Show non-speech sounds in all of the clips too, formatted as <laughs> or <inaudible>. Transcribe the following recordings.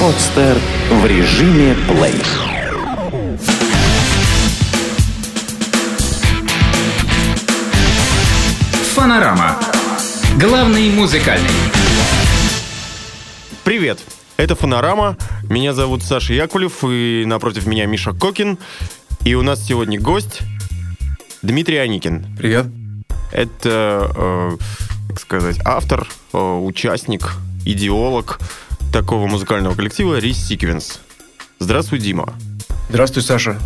Подстер в режиме плей. Фанорама. Главный музыкальный. Привет! Это «Фонорама». Меня зовут Саша Яковлев, и напротив меня Миша Кокин. И у нас сегодня гость Дмитрий Аникин. Привет. Это, э, как сказать, автор, э, участник, идеолог такого музыкального коллектива Рис Sequence. Здравствуй, Дима. Здравствуй, Саша.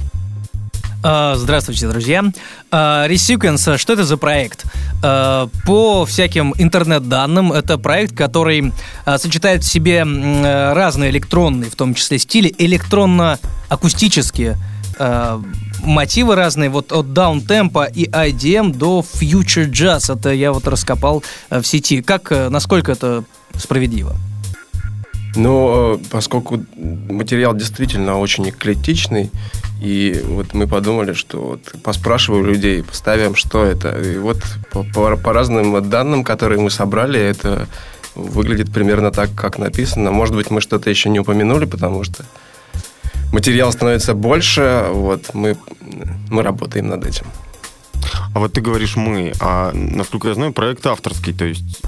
А, Здравствуйте, друзья. А, Resequence, что это за проект? А, По всяким интернет-данным, это проект, который а, сочетает в себе э, разные электронные, в том числе стили, электронно-акустические а, мотивы разные, вот от даунтемпа и IDM до future jazz. Это я вот раскопал э, в сети. Как, э, насколько это справедливо? Ну, э, поскольку материал действительно очень эклектичный, и вот мы подумали, что вот поспрашиваю людей, поставим, что это. И вот по, по- по разным данным, которые мы собрали, это выглядит примерно так, как написано. Может быть, мы что-то еще не упомянули, потому что материал становится больше. Вот мы, мы работаем над этим. А вот ты говоришь «мы», а, насколько я знаю, проект авторский, то есть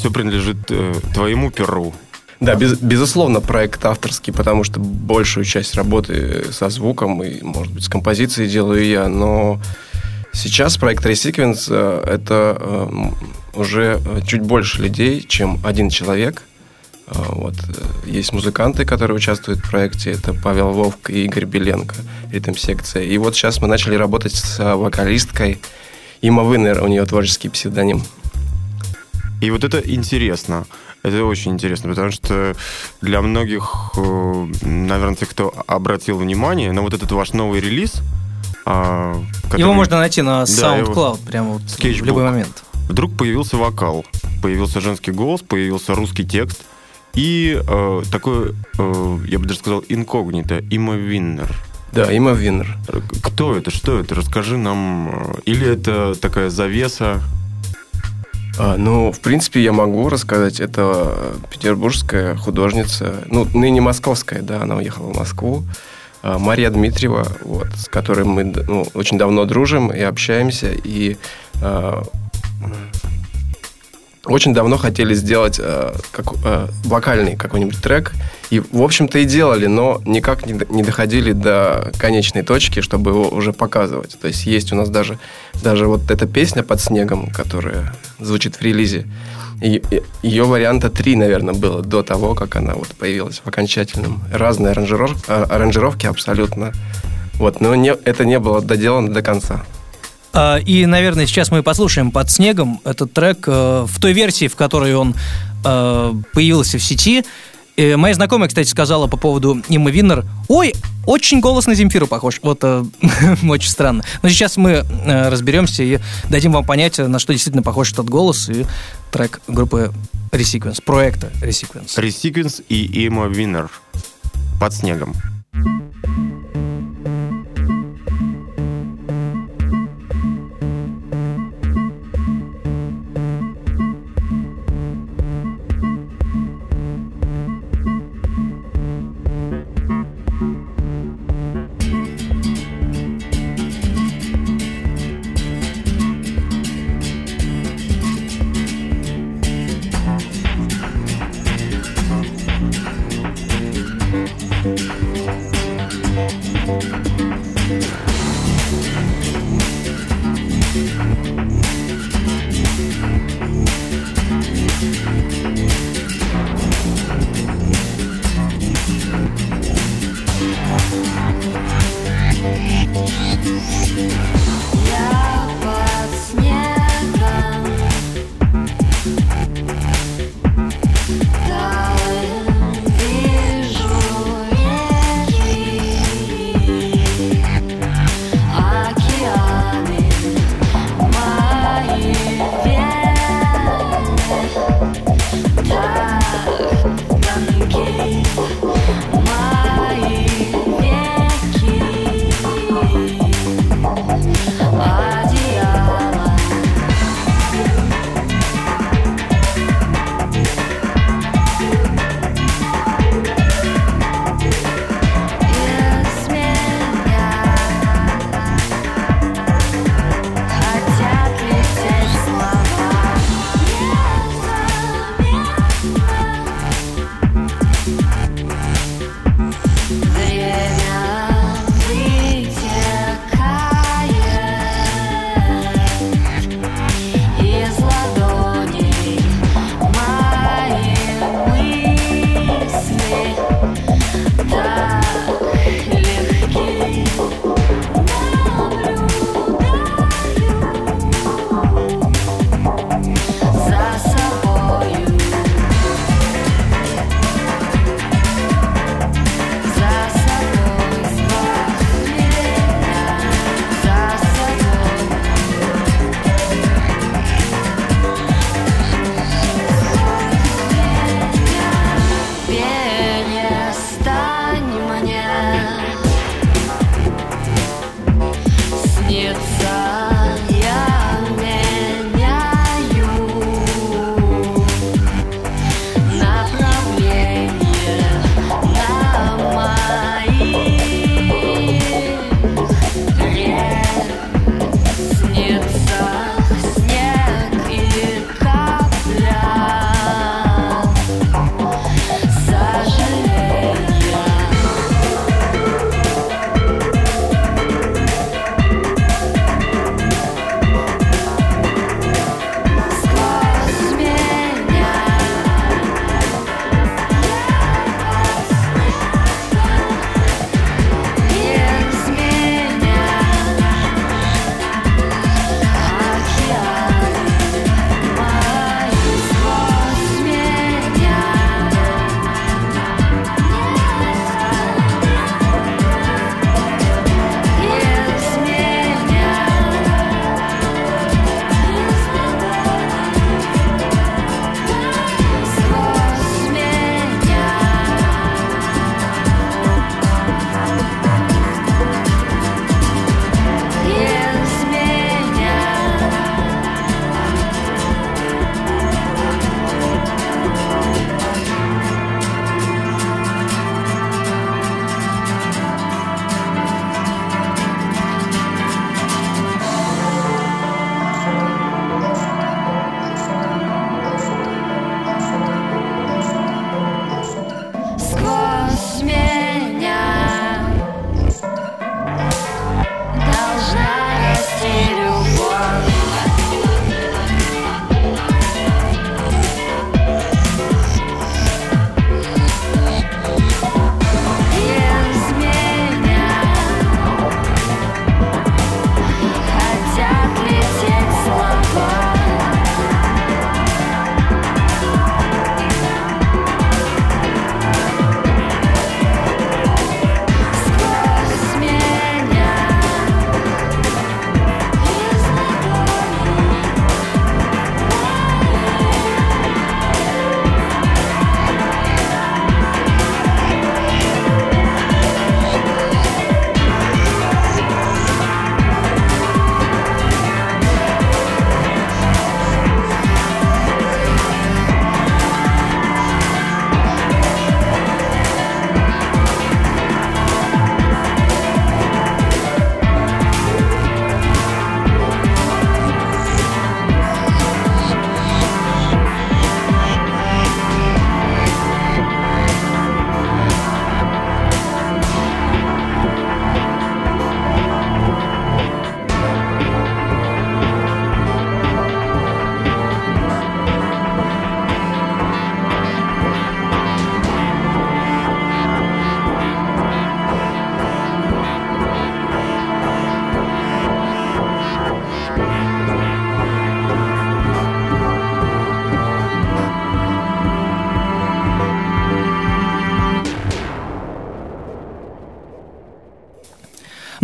все принадлежит э, твоему перу. Да, без- безусловно, проект авторский, потому что большую часть работы со звуком и, может быть, с композицией делаю я, но сейчас проект Resequence э, это э, уже э, чуть больше людей, чем один человек. Э, Вот. э, Есть музыканты, которые участвуют в проекте. Это Павел Вовк и Игорь Беленко, ритм-секция. И вот сейчас мы начали работать с э, вокалисткой Има Винер, у нее творческий псевдоним. И вот это интересно. Это очень интересно, потому что для многих, э, наверное, тех, кто обратил внимание на вот этот ваш новый релиз, а, который Его можно найти на Да, его- SoundCloud прямо вот в любой момент. вдруг появился вокал, появился женский голос, появился русский текст и э, такой, э, я бы даже сказал, инкогнито, Има Виннер. Да, Има Винер. Кто это, что это? Расскажи нам. э, Или это такая завеса? А, ну, в принципе, я могу рассказать. Это петербургская художница, ну, ныне московская, да, она уехала в Москву. А, Мария Дмитриева, вот, с которой мы ну, очень давно дружим и общаемся. И а, очень давно хотели сделать а, как, а, вокальный какой-нибудь трек. И, в общем-то, и делали, но никак не, не доходили до конечной точки, чтобы его уже показывать. То есть есть у нас даже, даже вот эта песня «Под снегом», которая звучит в релизе. И, и- ее варианта три, наверное, было до того, как она вот появилась в окончательном. Разные аранжиров- а- аранжировки абсолютно. Вот, но не, это не было доделано до конца. А, И, наверное, сейчас мы послушаем «Под снегом» этот трек э, в той версии, в которой он э, появился в сети. Моя знакомая, кстати, сказала по поводу Иммы Виннер, ой, очень голос на Земфиру похож. Вот э, <laughs> очень странно. Но сейчас мы разберемся и дадим вам понять, на что действительно похож этот голос и трек группы Resequence, проекта Resequence. Resequence и Има Виннер. Под снегом. Thank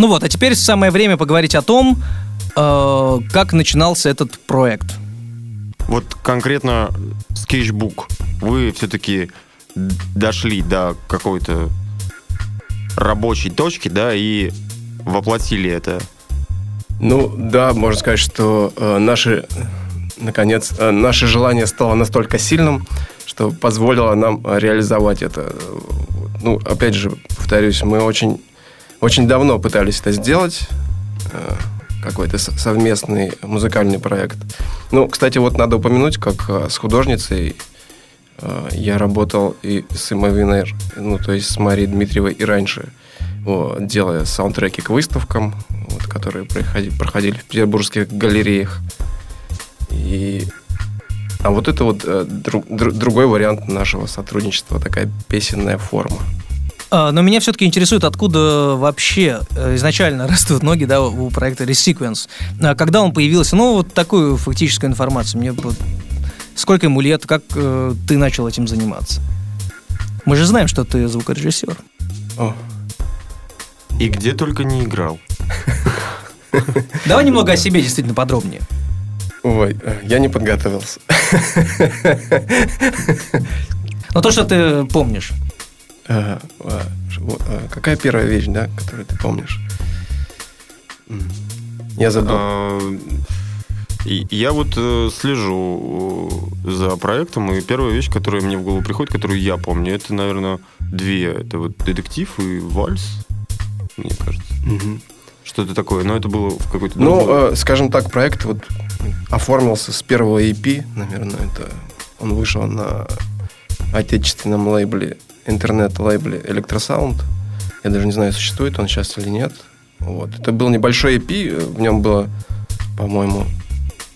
ну вот, а теперь самое время поговорить о том, э, как начинался этот проект. Вот конкретно скетчбук. Вы все-таки дошли до какой-то рабочей точки, да, и воплотили это. Ну, да, можно сказать, что э, наши, наконец, э, наше желание стало настолько сильным, что позволило нам реализовать это. Ну, опять же, повторюсь, мы очень, очень давно пытались это сделать. Э, какой-то совместный музыкальный проект. Ну, кстати, вот надо упомянуть, как э, с художницей э, я работал и с Имавинер, ну, то есть с Марией Дмитриевой и раньше, вот, делая саундтреки к выставкам, вот, которые проходили, проходили в петербургских галереях. И... А вот это вот э, друг, другой вариант нашего сотрудничества, такая песенная форма. А, но меня все-таки интересует, откуда вообще э, изначально <laughs> растут ноги да, у проекта Resequence. А когда он появился? Ну, вот такую фактическую информацию. Мне вот, сколько ему лет, как э, ты начал этим заниматься? Мы же знаем, что ты звукорежиссер. О. И где только не играл. <laughs> Давай немного о себе действительно подробнее. Ой, э, я не подготовился. <laughs> Но то, что ты помнишь. А, а, а, какая первая вещь, да, которую ты помнишь? Я забыл. А, я вот э, слежу э, за проектом, и первая вещь, которая мне в голову приходит, которую я помню, это, наверное, две. Это вот детектив и вальс, мне кажется. Угу. Что-то такое, но это было в какой-то... Ну, э, скажем так, проект вот оформился с первого EP, наверное, это он вышел на отечественном лейбле интернет-лейбле Электросаунд. Я даже не знаю, существует он сейчас или нет. Вот. Это был небольшой EP, в нем было, по-моему,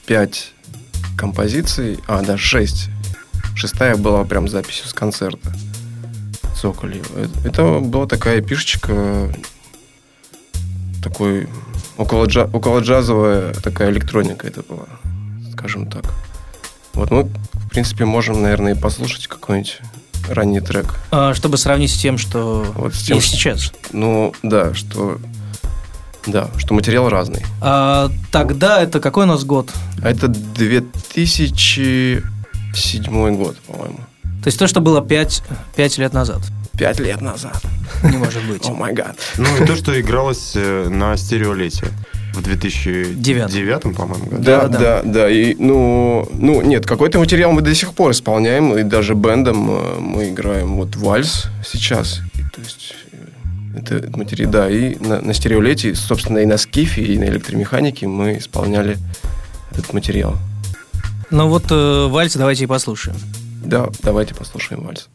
5 композиций, а, даже 6. Шестая была прям записью с концерта. Цоколью. Это была такая пишечка, такой около, джа, около джазовая такая электроника это была, скажем так. Вот мы, в принципе, можем, наверное, и послушать какой-нибудь ранний трек. А, чтобы сравнить с тем, что вот с тем, есть что, сейчас. Ну, да, что да, что материал разный. А, тогда это какой у нас год? Это 2007 год, по-моему. То есть то, что было 5, 5 лет назад? 5 лет назад. Не может быть. <laughs> О май гад. Ну, и то, что игралось э, на стереолете в 2009, по-моему, году. Да, да, да, да. И, ну, ну, нет, какой-то материал мы до сих пор исполняем, и даже бендом э, мы играем вот вальс сейчас. И, то есть э, это материал, да, и на, на стереолете, собственно, и на скифе, и на электромеханике мы исполняли этот материал. Ну вот э, вальс давайте и послушаем. Да, давайте послушаем вальс.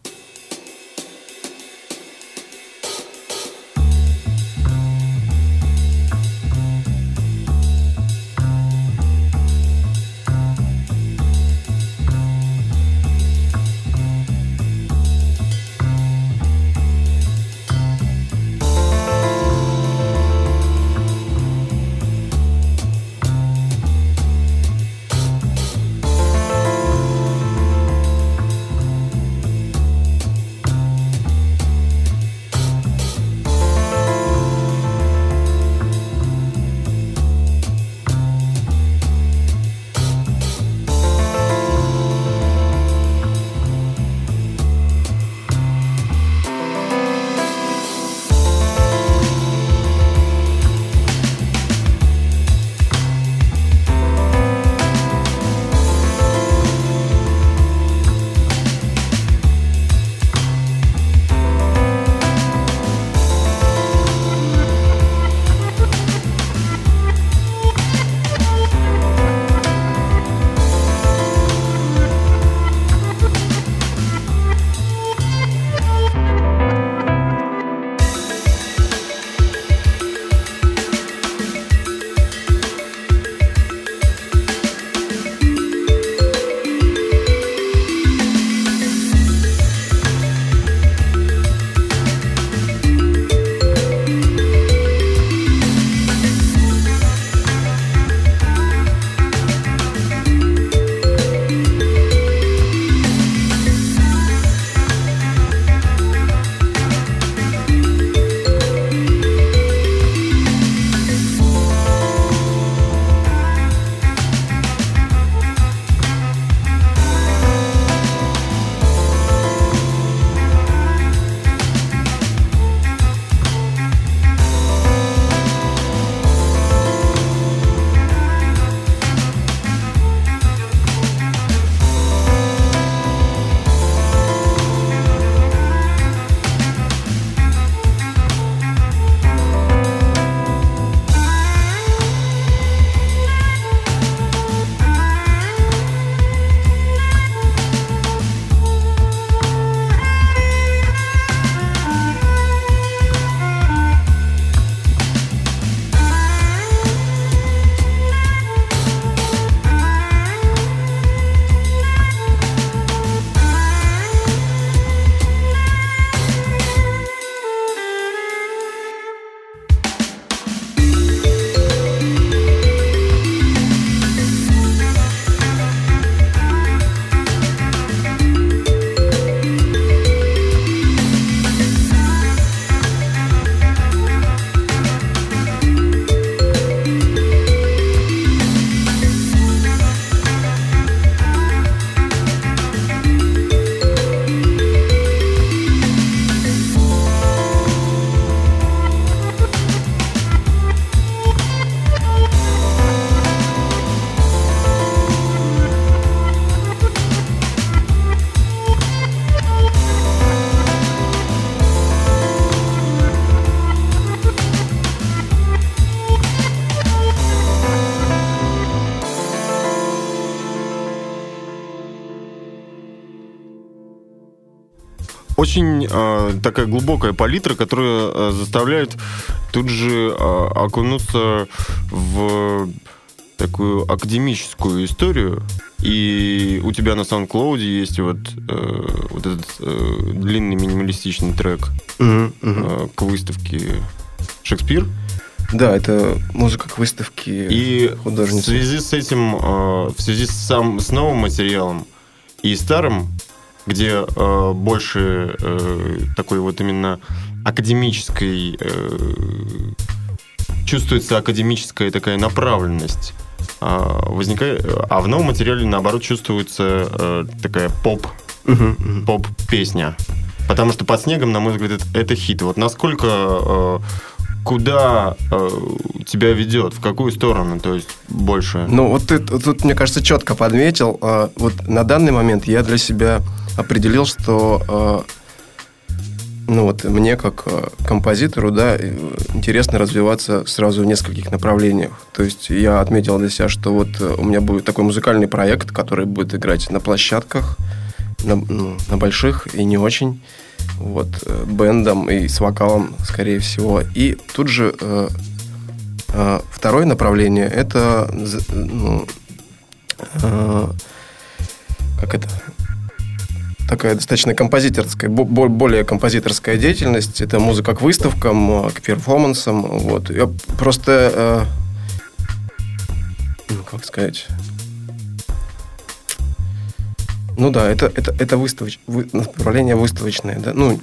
Очень э, такая глубокая палитра, которая э, заставляет тут же э, окунуться в такую академическую историю. И у тебя на SoundCloud есть вот, э, вот этот э, длинный минималистичный трек мгм. э, к выставке Шекспир. Да, это музыка к выставке И в художницы. связи с этим, э, в связи с, сам, с новым материалом и старым, где э, больше э, такой вот именно академической э, чувствуется академическая такая направленность. А, возникает, а в новом материале, наоборот, чувствуется э, такая поп, поп-песня. Потому что под снегом, на мой взгляд, это, это хит. Вот насколько э, куда э, тебя ведет, в какую сторону, то есть больше. Ну, вот ты тут, мне кажется, четко подметил. А, Вот на данный момент я для себя определил, что а, ну вот мне как а, композитору, да, э, интересно развиваться сразу в нескольких направлениях. То есть я отметил для себя, что вот э, у меня будет такой музыкальный проект, который будет играть на площадках, на, ну, на больших и не очень. Вот, э, бендом и с вокалом, скорее всего. И тут же э, а, Второе направление это ну, а, как это такая достаточно композиторская, бо- бо- более композиторская деятельность. Это музыка к выставкам, а, к перформансам. Вот. Я просто, э, ну, как сказать, ну да, это, это, это выставоч... вы- направление выставочное. Да? Ну,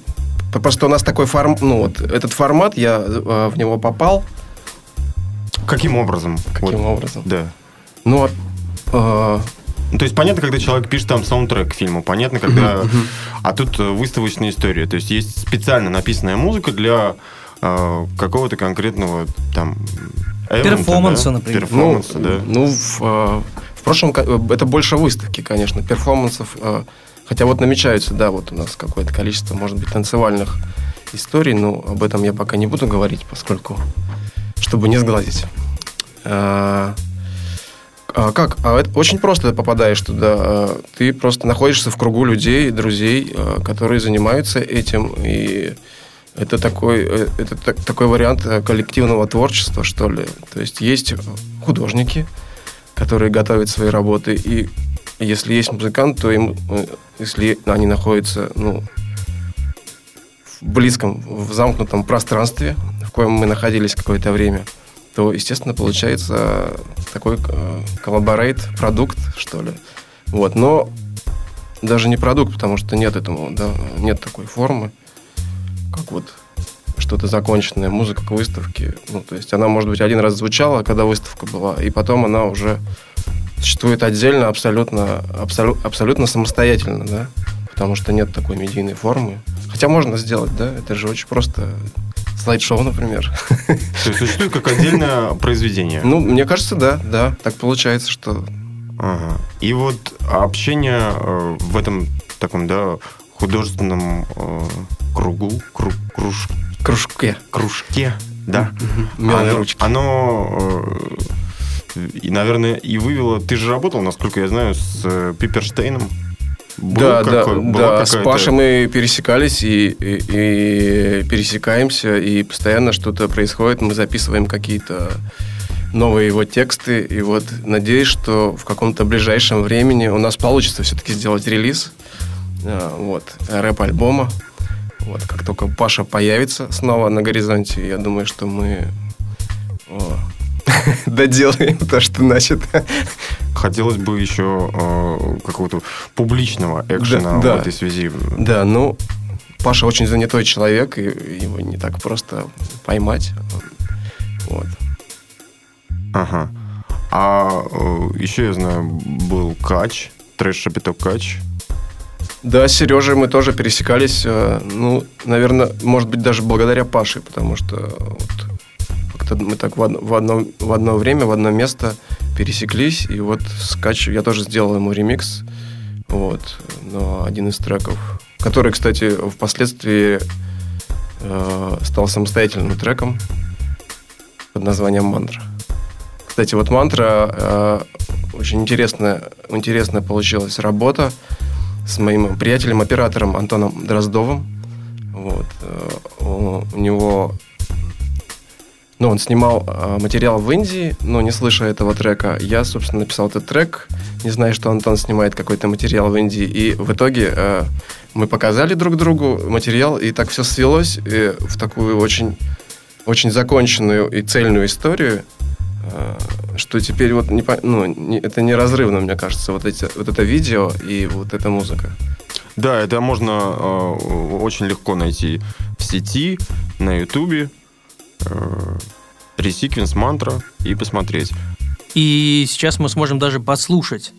просто у нас такой формат, ну вот этот формат, я э, в него попал. Каким образом? Каким Вот, образом? Да. Ну, а, Ну, то есть понятно, когда человек пишет там саундтрек к фильму, понятно, когда... А тут э, выставочная история. То есть есть специально написанная музыка для э, какого-то конкретного там... эвента, Перформанса, да? например. Перформанса, ну, да. ну, в, а, в прошлом э, это больше выставки, конечно, перформансов. Хотя вот намечаются, да, вот у нас какое-то количество, может быть, танцевальных историй, но об этом я пока не буду говорить, поскольку, чтобы не сглазить. А, как? А это очень просто ты попадаешь туда. А, Ты просто находишься в кругу людей, друзей, а, которые занимаются этим. И это такой, э, это так- такой вариант э, коллективного творчества, что ли. То есть есть художники, которые готовят свои работы, и если есть музыкант, то им, э, если они находятся ну, в близком, в замкнутом пространстве, в коем мы находились какое-то время, то, естественно, получается такой э, collaborate, продукт, что ли. Вот, но даже не продукт, потому что нет этому, да, нет такой формы, как вот что-то законченное, музыка к выставке. Ну, то есть она, может быть, один раз звучала, когда выставка была, и потом она уже существует отдельно, абсолютно, абсолю- абсолютно самостоятельно, да, потому что нет такой медийной формы. Хотя можно сделать, да, это же очень просто слайд-шоу, например. То есть существует как отдельное произведение. Ну, мне кажется, да, да, так получается, что Ага. И вот общение э, в этом таком, да, художественном э, кругу, кру- круж- кружке. кружке, да, Милые оно, оно, э, и, наверное, и вывело... Ты же работал, насколько я знаю, с Пиперштейном. Был да, да, какой- была да. С Пашей мы пересекались и, и- и пересекаемся, и постоянно что-то происходит. Мы записываем какие-то новые его тексты. И вот надеюсь, что в каком-то ближайшем времени у нас получится все-таки сделать релиз а, вот, рэп-альбома. Вот, как только Паша появится снова на горизонте, я думаю, что мы о, <laughs> доделаем то, что начато. Хотелось бы еще э, какого-то публичного экшена Да, да. в этой связи. Да, ну, Паша очень занятой человек, и его не так просто поймать. Вот. Ага. А э, еще я знаю, был Кач, трэш-шапиток Кач. Да, с Сережей мы тоже пересекались, э, ну, наверное, может быть, даже благодаря Паше, потому что вот как-то мы так в одно, в, одно, в одно время, в одно место пересеклись, и вот с Кач я тоже сделал ему ремикс, вот, на один из треков, который, кстати, впоследствии э, стал самостоятельным треком под названием «Мантра». Кстати, вот «Мантра» э, очень интересная, интересная получилась работа, с моим приятелем-оператором Антоном Дроздовым. Вот. Э, у него ну, он снимал э, материал в Индии, но не слыша этого трека, я, собственно, написал этот трек, не зная, что Антон снимает какой-то материал в Индии. И в итоге э, мы показали друг другу материал, и так все свелось э, в такую очень, очень законченную и цельную историю, э, что теперь вот не, ну, не, это неразрывно, мне кажется, вот, эти, вот это видео и вот эта музыка. Да, это можно э, очень легко найти в сети, на Ютубе. Ресиквенс мантра и посмотреть. И сейчас мы сможем даже послушать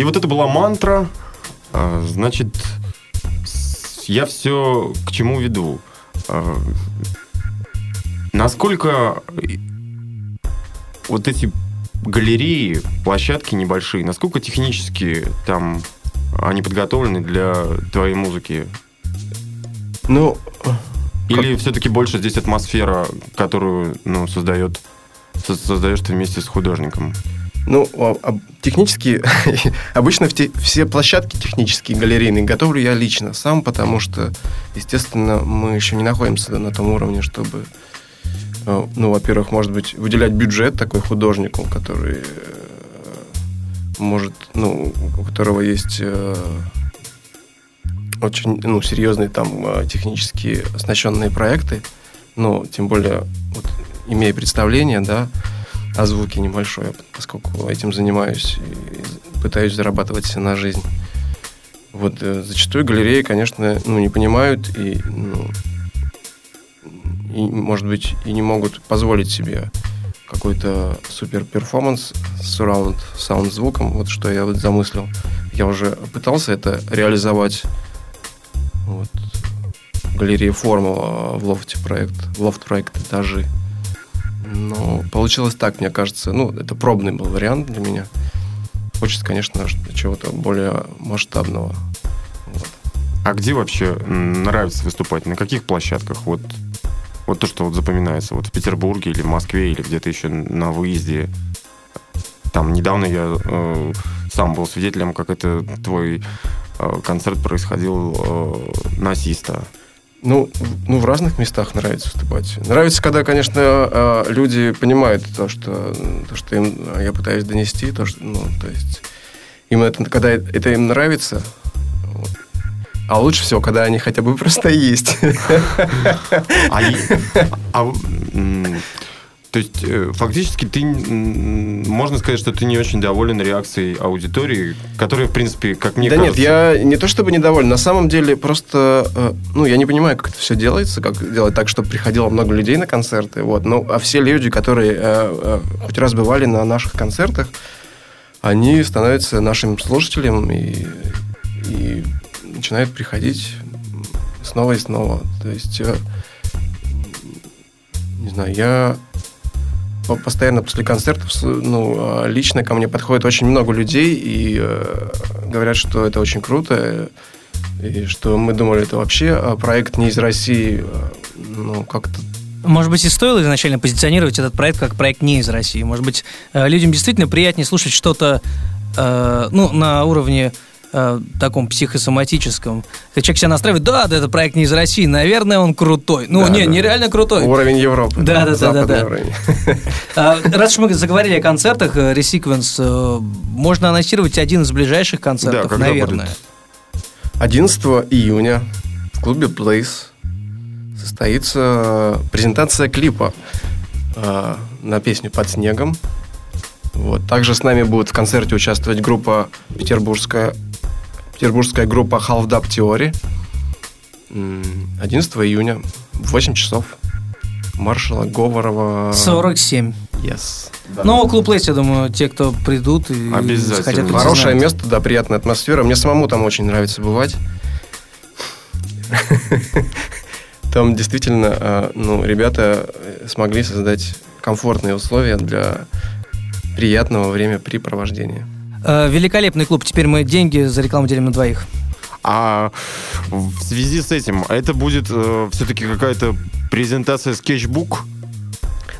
И вот это была мантра. А, Значит, я все к чему веду. А, Насколько вот эти галереи, площадки небольшие, насколько технически там они подготовлены для твоей музыки? Ну, Или все-таки больше здесь атмосфера, которую ну, создает, со- создаешь ты вместе с художником? Ну, а- а технически, <laughs> обычно все площадки технические, галерейные, готовлю я лично сам, потому что, естественно, мы еще не находимся на том уровне, чтобы, э, ну, во-первых, может быть, выделять бюджет такой художнику, который э, может, ну, у которого есть э, очень, ну, серьезные там технически оснащенные проекты, ну, тем более, вот, имея представление, да, о звуке небольшое, поскольку этим занимаюсь и пытаюсь зарабатывать на жизнь. Вот э, зачастую галереи, конечно, ну, не понимают и, ну, и, может быть, и не могут позволить себе какой-то супер перформанс с surround sound звуком, вот что я вот замыслил. Я уже пытался это реализовать вот, в Формула в лофте проект, в лофт проект этажи. Но получилось так, мне кажется. Ну, это пробный был вариант для меня. Хочется, конечно, чего-то более масштабного. Вот. А где вообще нравится выступать? На каких площадках? Вот, вот то, что вот запоминается. Вот в Петербурге или в Москве, или где-то еще на выезде. Там недавно я э, сам был свидетелем, как это твой э, концерт происходил э, на Систа. Ну, ну, в разных местах нравится выступать. Нравится, когда, конечно, э, люди понимают то, что, то, что им э, я пытаюсь донести, то, что, ну, то есть, им это, когда это им нравится, вот. а лучше всего, когда они хотя бы просто есть. А, а, то есть, э, фактически, ты, можно сказать, что ты не очень доволен реакцией аудитории, которая, в принципе, как мне да кажется... нет, я не то чтобы недоволен, на самом деле просто, э, ну, я не понимаю, как это все делается, как делать так, чтобы приходило много людей на концерты, вот, ну, а все люди, которые э, хоть раз бывали на наших концертах, они становятся нашим слушателем и, и начинают приходить снова и снова. То есть, не знаю, я постоянно после концертов, ну, а, лично ко мне подходит очень много людей и э, говорят, что это очень круто, э, и что мы думали, это вообще а, проект не из России, а, ну, как-то Может быть, и стоило изначально позиционировать этот проект как проект не из России. Может быть, э, людям действительно приятнее слушать что-то э, ну, на уровне э, таком психосоматическом. Когда человек себя настраивает, да, да, это проект не из России, наверное, он крутой. Ну, Да, не, да. нереально крутой. уровень Европы. Да, да, да, да, да. <laughs> А, Раз уж мы заговорили о концертах, э, Resequence, э, можно анонсировать один из ближайших концертов, Да, наверное. будет? 11 июня в клубе Place состоится презентация клипа э, на песню «Под снегом». Вот. Также с нами будет в концерте участвовать группа петербургская, петербургская группа Half Dub Theory. М, 11 июня в 8 часов. Маршала Говорова. 47. Yes. Ну, клуб Плейс, я думаю, те, кто придут и Обязательно. захотят прийти, Хорошее знают. место, да, приятная атмосфера. Мне самому там очень нравится бывать. <laughs> Там действительно, э, ну, ребята э, смогли создать комфортные условия для приятного времяпрепровождения. Э, Великолепный клуб. Теперь мы деньги за рекламу делим на двоих. А в связи с этим, это будет все-таки какая-то презентация скетчбук?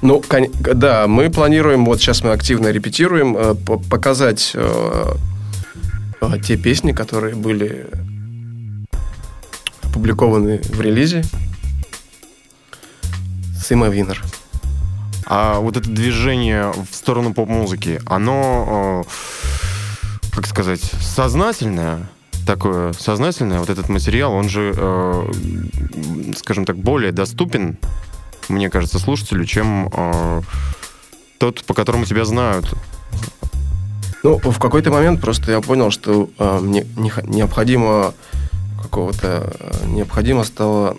Ну, кон- да, мы планируем, вот сейчас мы активно репетируем, э, по- показать э, э, те песни, которые были опубликованы в релизе. Сима Винер. А вот это движение в сторону поп-музыки, оно, э, как сказать, сознательное? Такое сознательное, вот этот материал, он же, э, скажем так, более доступен, мне кажется, слушателю, чем э, тот, по которому тебя знают. Ну, в какой-то момент просто я понял, что э, мне неха- необходимо какого-то э, необходимо стало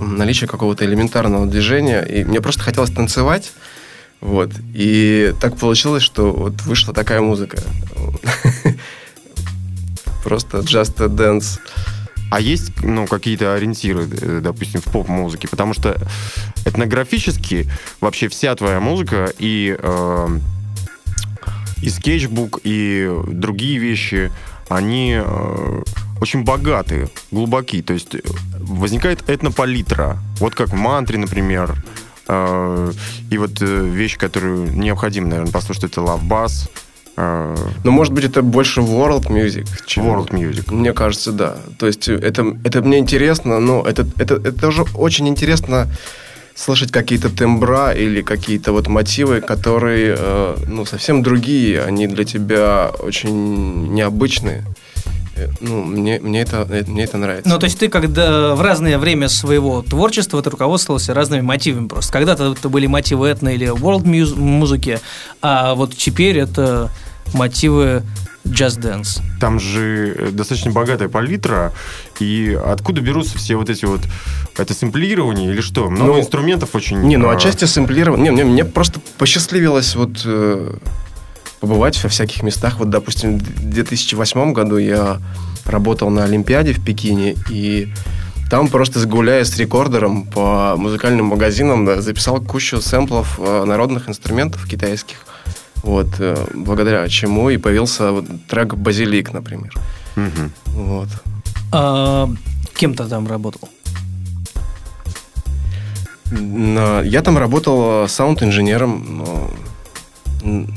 наличие какого-то элементарного движения, и мне просто хотелось танцевать, вот. И так получилось, что вот вышла такая музыка. просто just a dance. А есть ну, какие-то ориентиры, э, допустим, в поп-музыке? Потому что этнографически вообще вся твоя музыка и, э, и скетчбук, и другие вещи, они э, очень богатые, глубокие. То есть возникает этнополитра. Вот как в мантре, например. Э, и вот э, вещь, которую необходимо, наверное, послушать, это Love Bass. Э, ну, может быть, это больше world music. Чем... World music. Мне кажется, да. То есть это, это мне интересно, но это, это, это тоже очень интересно слышать какие-то тембра или какие-то вот мотивы, которые, э, ну, совсем другие, они для тебя очень необычные. Э, ну, мне, мне, это, мне это нравится. Ну, то есть ты когда в разное время своего творчества ты руководствовался разными мотивами просто. Когда-то это были мотивы этно или world музыки, а вот теперь это мотивы Just Dance. Там же э, достаточно богатая палитра, и откуда берутся все вот эти вот... Это сэмплирование или что? Много ну, инструментов очень... Не, ну а, отчасти сэмплирование... Не, мне, мне просто посчастливилось вот э, побывать во всяких местах. Вот, допустим, в 2008 году я работал на Олимпиаде в Пекине, и там просто гуляя с рекордером по музыкальным магазинам записал кучу сэмплов э, народных инструментов китайских. Вот, э, благодаря чему и появился вот трек «Базилик», например. Угу. Вот. А, кем ты там работал? Я там работал саунд-инженером, но...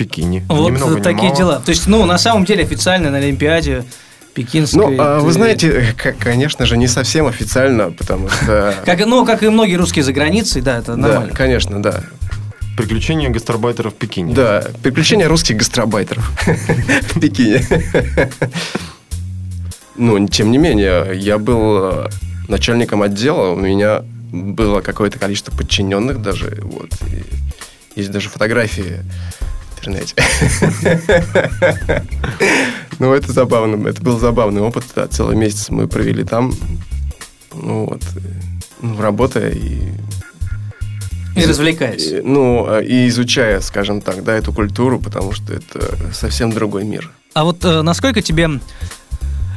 Пекине. Вот Немного, такие дела. То есть, ну, на самом деле, официально на Олимпиаде Пекинской. Ну, а, вы знаете, конечно же, не совсем официально, потому что... <laughs> Как, ну, как и многие русские за границей, да, это нормально. Да, конечно, да. Приключения гастробайтеров в Пекине. Да, приключения русских гастробайтеров <laughs> в Пекине. <laughs> Ну, тем не менее, я был э, начальником отдела, у меня было какое-то количество подчиненных даже, вот, и есть даже фотографии интернете. <laughs> Ну, это забавно, это был забавный опыт, да, целый месяц мы провели там, ну, вот, ну, работая и и развлекаясь. Ну, а, и изучая, скажем так, да, эту культуру, потому что это совсем другой мир. А вот э, насколько тебе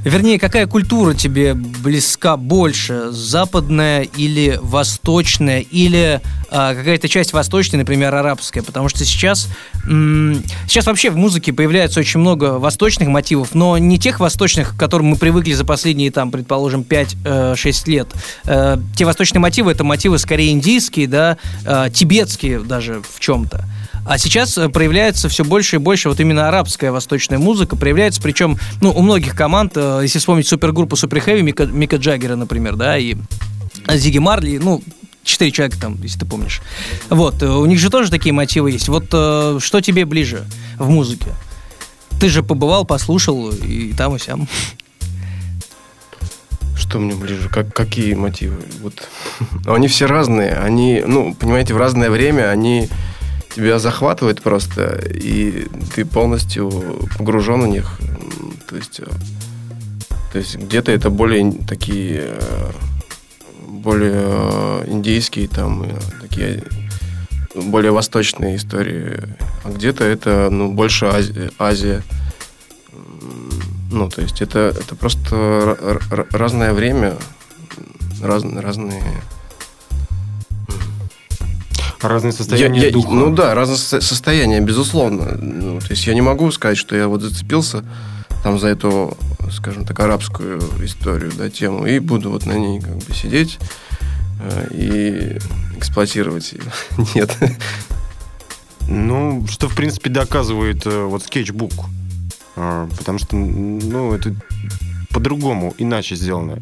Вернее, какая культура тебе близка больше? Западная или восточная? Или а, какая-то часть восточной, например, арабская? Потому что сейчас, м- сейчас вообще в музыке появляется очень много восточных мотивов, но не тех восточных, к которым мы привыкли за последние, там, предположим, 5-6 э, лет. Э, те восточные мотивы, это мотивы скорее индийские, да, э, тибетские даже в чем-то. А сейчас э, проявляется все больше и больше вот именно арабская восточная музыка. Проявляется, причем, ну, у многих команд, э, если вспомнить супергруппу Супер Хэви, Мика, Мика Джаггера, например, да, и Зиги Марли, ну, четыре человека там, если ты помнишь. Вот, э, у них же тоже такие мотивы есть. Вот что тебе ближе в музыке? Ты же побывал, послушал и там, и сям. Что мне ближе? Как, какие мотивы? Вот. <laughs> Они все разные. Они, ну, понимаете, в разное время они тебя захватывает просто, и ты полностью погружен в них. То есть, э, то есть где-то это более такие э, более э, индийские там такие более восточные истории, а где-то это ну больше Азия, Азия. Ну, то есть это, это просто разное время, раз, разные Разные состояния я, я, духа. Ну да, разные состояния, безусловно. Ну, то есть я не могу сказать, что я вот зацепился там за эту, скажем так, арабскую историю, да, тему, и буду вот на ней как бы сидеть э, и эксплуатировать ее. <laughs> Нет. Ну, что, в принципе, доказывает э, вот скетчбук. Э, потому что, ну, это по-другому, иначе сделано.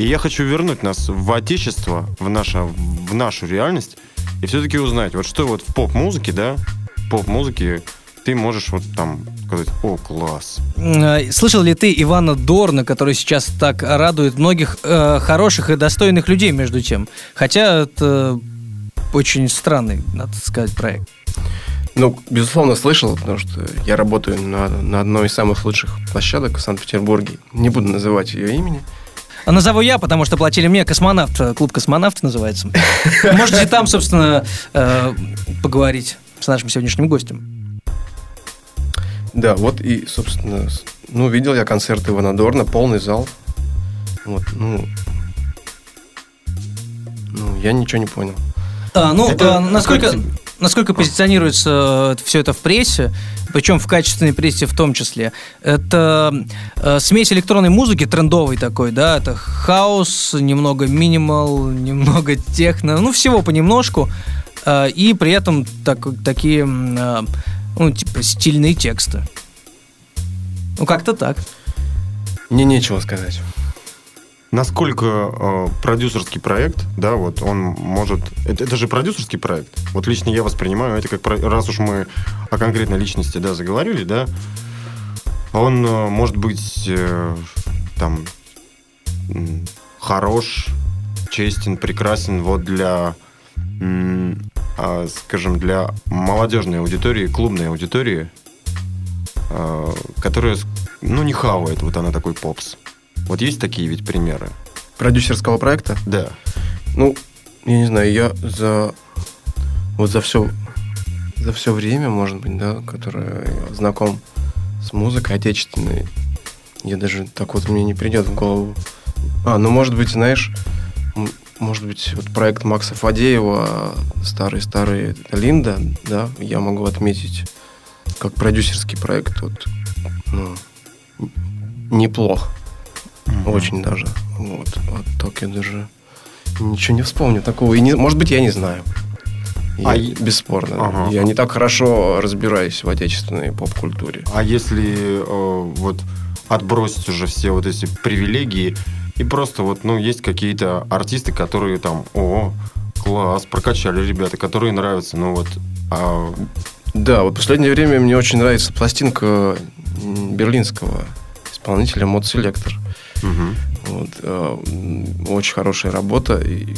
И я хочу вернуть нас в отечество, в, наше, в нашу реальность, и все-таки узнать, вот что вот в поп-музыке, да, поп-музыке ты можешь вот там сказать, о, класс. Э, слышал ли ты Ивана Дорна, который сейчас так радует многих э, хороших и достойных людей, между тем? Хотя это очень странный, надо сказать, проект. Ну, безусловно, слышал, потому что я работаю на, на одной из самых лучших площадок в Санкт-Петербурге. Не буду называть ее имени. А назову я, потому что платили мне космонавт. Э, клуб космонавт называется. Можете там, собственно, э, поговорить с нашим сегодняшним гостем. Да, вот и, собственно, ну, видел я концерт Ивана Дорна, полный зал. Вот, ну, ну, я ничего не понял. А, ну, Это а, насколько, какой тебе- насколько позиционируется все это в прессе, причем в качественной прессе в том числе, это э, смесь электронной музыки трендовой такой, да, это хаос, немного минимал, <laughs> немного техно, ну, всего понемножку, э, и при этом так- такие, э, ну, типа, стильные тексты. Ну, как-то так. Мне нечего сказать. Насколько э, продюсерский проект, да, вот он может... Это, это же продюсерский проект. Вот лично я воспринимаю это как... Раз уж мы о конкретной личности, да, заговорили, да, он э, может быть э, там хорош, честен, прекрасен вот для, а, скажем, для молодежной аудитории, клубной аудитории, э, которая, ну, не хавает, вот она такой попс. Вот есть такие ведь примеры? Продюсерского проекта? Да. Ну, я не знаю, я за вот за все за все время, может быть, да, которое я знаком с музыкой отечественной, я даже так вот мне не придет в голову. А, ну, может быть, знаешь, может быть, вот проект Макса Фадеева старый-старый Линда, да, я могу отметить как продюсерский проект, вот, ну, н- неплох. Очень даже. Вот. А так я даже ничего не вспомню такого. И не, может быть, я не знаю. Я- А Бесспорно. Ага. Я не так хорошо разбираюсь в отечественной поп-культуре. А если э, вот отбросить уже все вот эти привилегии и просто вот, ну, есть какие-то артисты, которые там, о, класс, прокачали ребята, которые нравятся, ну вот, а, Да, вот в последнее время мне очень нравится пластинка берлинского исполнителя Mod Selector. Мгм. Вот, э, очень хорошая работа. И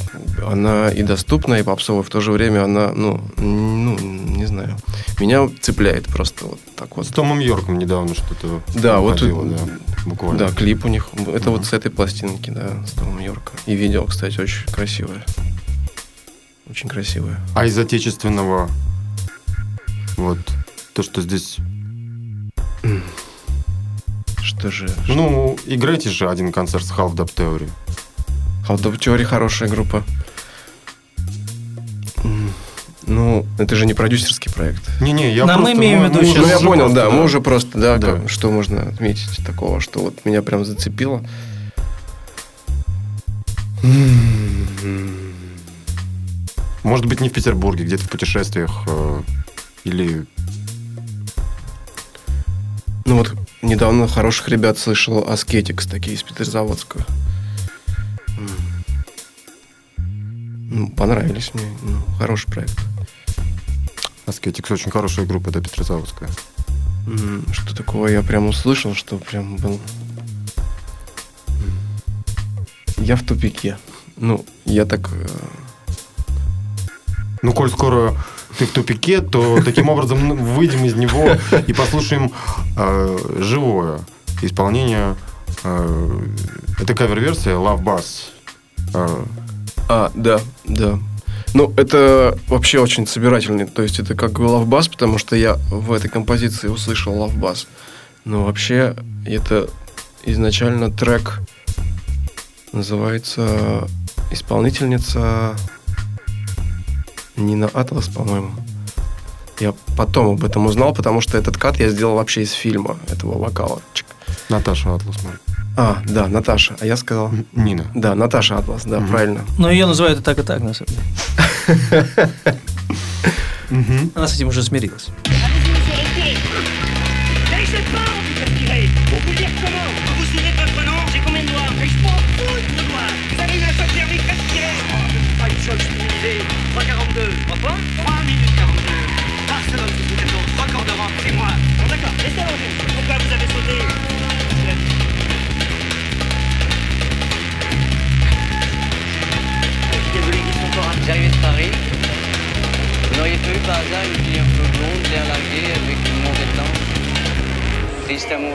она и доступна, и попсовая. В то же время она, ну, ну, не знаю, меня цепляет просто вот так вот. с Томом Йорком недавно что-то Да, вот, выходило, да, буквально. Да, клип у них. Это Мгм. вот с этой пластинки, да, с Томом Йорка. И видео, кстати, очень красивое. Очень красивое. А из отечественного, вот, то, что здесь, <clears throat> Что же? ну, играйте же один концерт с Half Dub Theory. Out of Theory хорошая группа. Ну, это же не продюсерский проект. Не-не, я Да, мы просто... имеем в виду мы сейчас Ну, я понял, просто, да, мы уже просто, да, Да. как- что можно отметить такого, что вот меня прям зацепило. Может быть, не в Петербурге, где-то в путешествиях э, или... Ну вот недавно хороших ребят слышал Аскетикс, такие из Петрозаводска. Ну, понравились мне. Ну, хороший проект. Аскетикс очень хорошая группа, да, Петрозаводская. Что такого я прям услышал, что прям был... Я в тупике. Ну, я так... Ну, коль скоро ты в тупике, то таким образом выйдем из него и послушаем э, живое исполнение. э, это кавер-версия Love Bass. А, да, да. Ну, это вообще очень собирательный. То есть, это как Love Bass, потому что я в этой композиции услышал Love Bass. Но вообще, это изначально трек называется исполнительница Нина Атлас, по-моему. Я потом об этом узнал, потому что этот кат я сделал вообще из фильма этого вокала. Наташа Атлас. Марк. А, да, Наташа. А я сказал... Нина. Да, Наташа Атлас, да, Мгм. правильно. Но ее называют и так, и так, на самом деле. <laughs> Она с этим уже смирилась. Estamos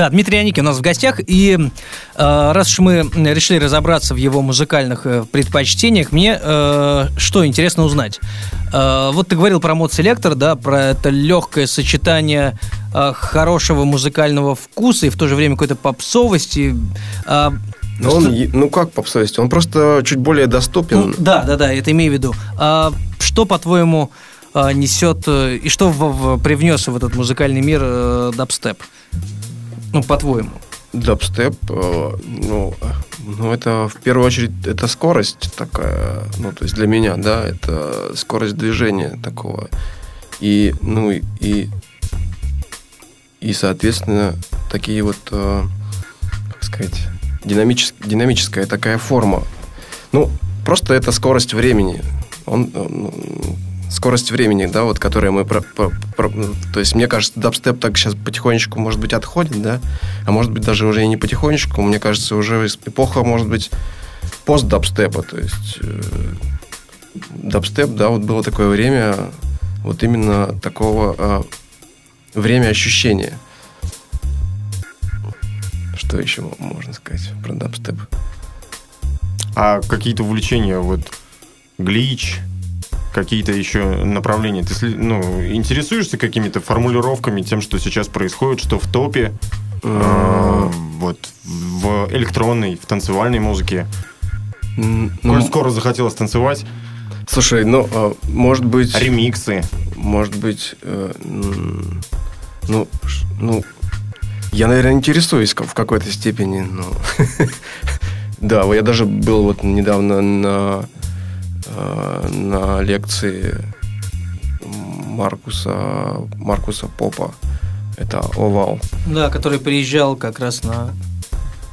Да, Дмитрий Аникин у нас в гостях, и э, раз уж мы решили разобраться в его музыкальных э, предпочтениях, мне э, что интересно узнать. Э, вот ты говорил про мод селектор, да, про это легкое сочетание э, хорошего музыкального вкуса и в то же время какой-то попсовости. Э, Но он, ну как попсовести, он просто чуть более доступен. ну, да, да, да, это имею в виду. А что, по-твоему, э, несет э, и что в- в- привнес в этот музыкальный мир э, дабстеп? Ну, по-твоему. Дабстеп, э, ну, ну, это в первую очередь это скорость такая, ну, то есть для меня, да, это скорость движения такого. И, ну, и, и, и, соответственно, такие вот, э, как сказать, динамичес- динамическая такая форма. Ну, просто это скорость времени. Он, э, ну, скорость времени, да, вот, которая мы... про- про- про- ну, то есть, мне кажется, дабстеп так сейчас потихонечку, может быть, отходит, да, а может быть, даже уже и не потихонечку. Мне кажется, уже эпоха, может быть, пост-дабстепа, то есть... э, дабстеп, да, вот было такое время, вот именно такого э, время ощущения. Что еще можно сказать про дабстеп? А какие-то увлечения, вот глич, какие-то еще направления, ты ну, интересуешься какими-то формулировками, тем, что сейчас происходит, что в топе, э, вот в электронной, в танцевальной музыке. М, Коль Ну, скоро захотелось танцевать, слушай, ну, э, может быть... ремиксы. Может быть, э, ну, ну, я, наверное, интересуюсь в какой-то степени, но... <laughs> Да, я даже был вот недавно на, на лекции Маркуса, Маркуса Попа. Это «Овал». Да, который приезжал как раз на...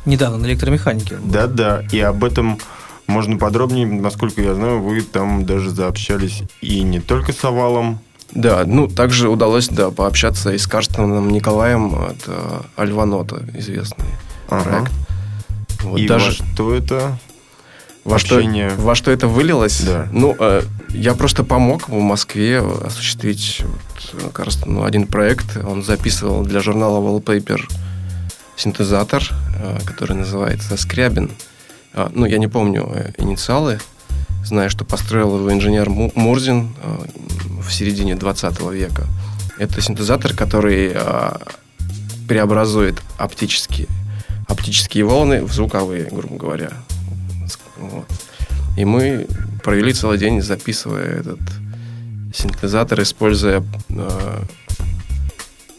Недавно на электромеханике. Да-да, и об этом можно подробнее, насколько я знаю, вы там даже заобщались и не только с Овалом, Да, ну, также удалось, да, пообщаться и с Карстеном Николаем, это Альванота, известный Ага. проект. Вот и даже... во что это Во что, во что это вылилось? Да. Ну, э, я просто помог в Москве осуществить вот, э, кажется, ну, один проект. Он записывал для журнала Wallpaper синтезатор, э, который называется Скрябин. А, ну, я не помню э, инициалы. Знаю, что построил его инженер Му- Мурзин э, в середине 20 века. Это синтезатор, который э, преобразует оптические, оптические волны в звуковые, грубо говоря. Вот. И мы провели целый день, записывая этот синтезатор, используя э,